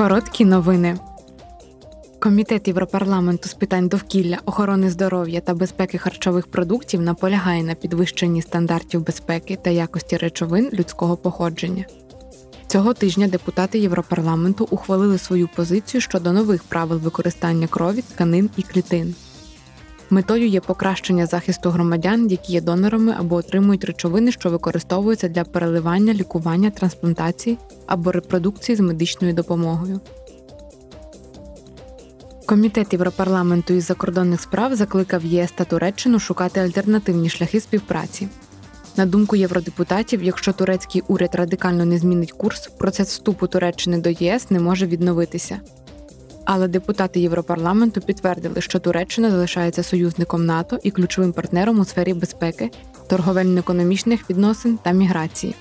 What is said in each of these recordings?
Короткі новини. Комітет Європарламенту з питань довкілля, охорони здоров'я та безпеки харчових продуктів наполягає на підвищенні стандартів безпеки та якості речовин людського походження. Цього тижня депутати Європарламенту ухвалили свою позицію щодо нових правил використання крові, тканин і клітин. Метою є покращення захисту громадян, які є донорами або отримують речовини, що використовуються для переливання, лікування, трансплантації або репродукції з медичною допомогою. Комітет Європарламенту із закордонних справ закликав ЄС та Туреччину шукати альтернативні шляхи співпраці. На думку євродепутатів, якщо турецький уряд радикально не змінить курс, процес вступу Туреччини до єС не може відновитися. Але депутати Європарламенту підтвердили, що Туреччина залишається союзником НАТО і ключовим партнером у сфері безпеки, торговельно-економічних відносин та міграції.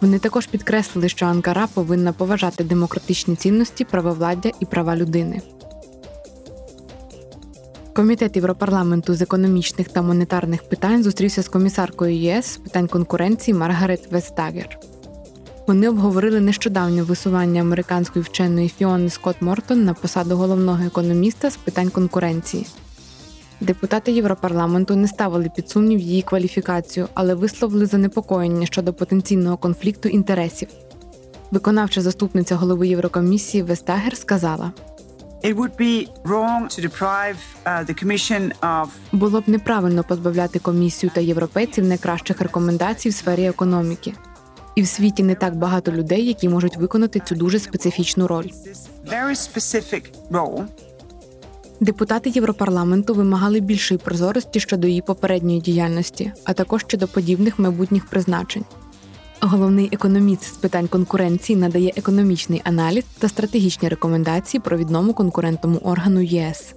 Вони також підкреслили, що Анкара повинна поважати демократичні цінності, правовладдя і права людини. Комітет Європарламенту з економічних та монетарних питань зустрівся з комісаркою ЄС з питань конкуренції Маргарет Вестагер. Вони обговорили нещодавнє висування американської вченої Фіони Скотт Мортон на посаду головного економіста з питань конкуренції. Депутати Європарламенту не ставили під сумнів її кваліфікацію, але висловили занепокоєння щодо потенційного конфлікту інтересів. Виконавча заступниця голови Єврокомісії Вестагер сказала: uh, було б неправильно позбавляти комісію та європейців найкращих рекомендацій в сфері економіки. І в світі не так багато людей, які можуть виконати цю дуже специфічну роль. Депутати Європарламенту вимагали більшої прозорості щодо її попередньої діяльності, а також щодо подібних майбутніх призначень. Головний економіст з питань конкуренції надає економічний аналіз та стратегічні рекомендації провідному конкурентному органу ЄС.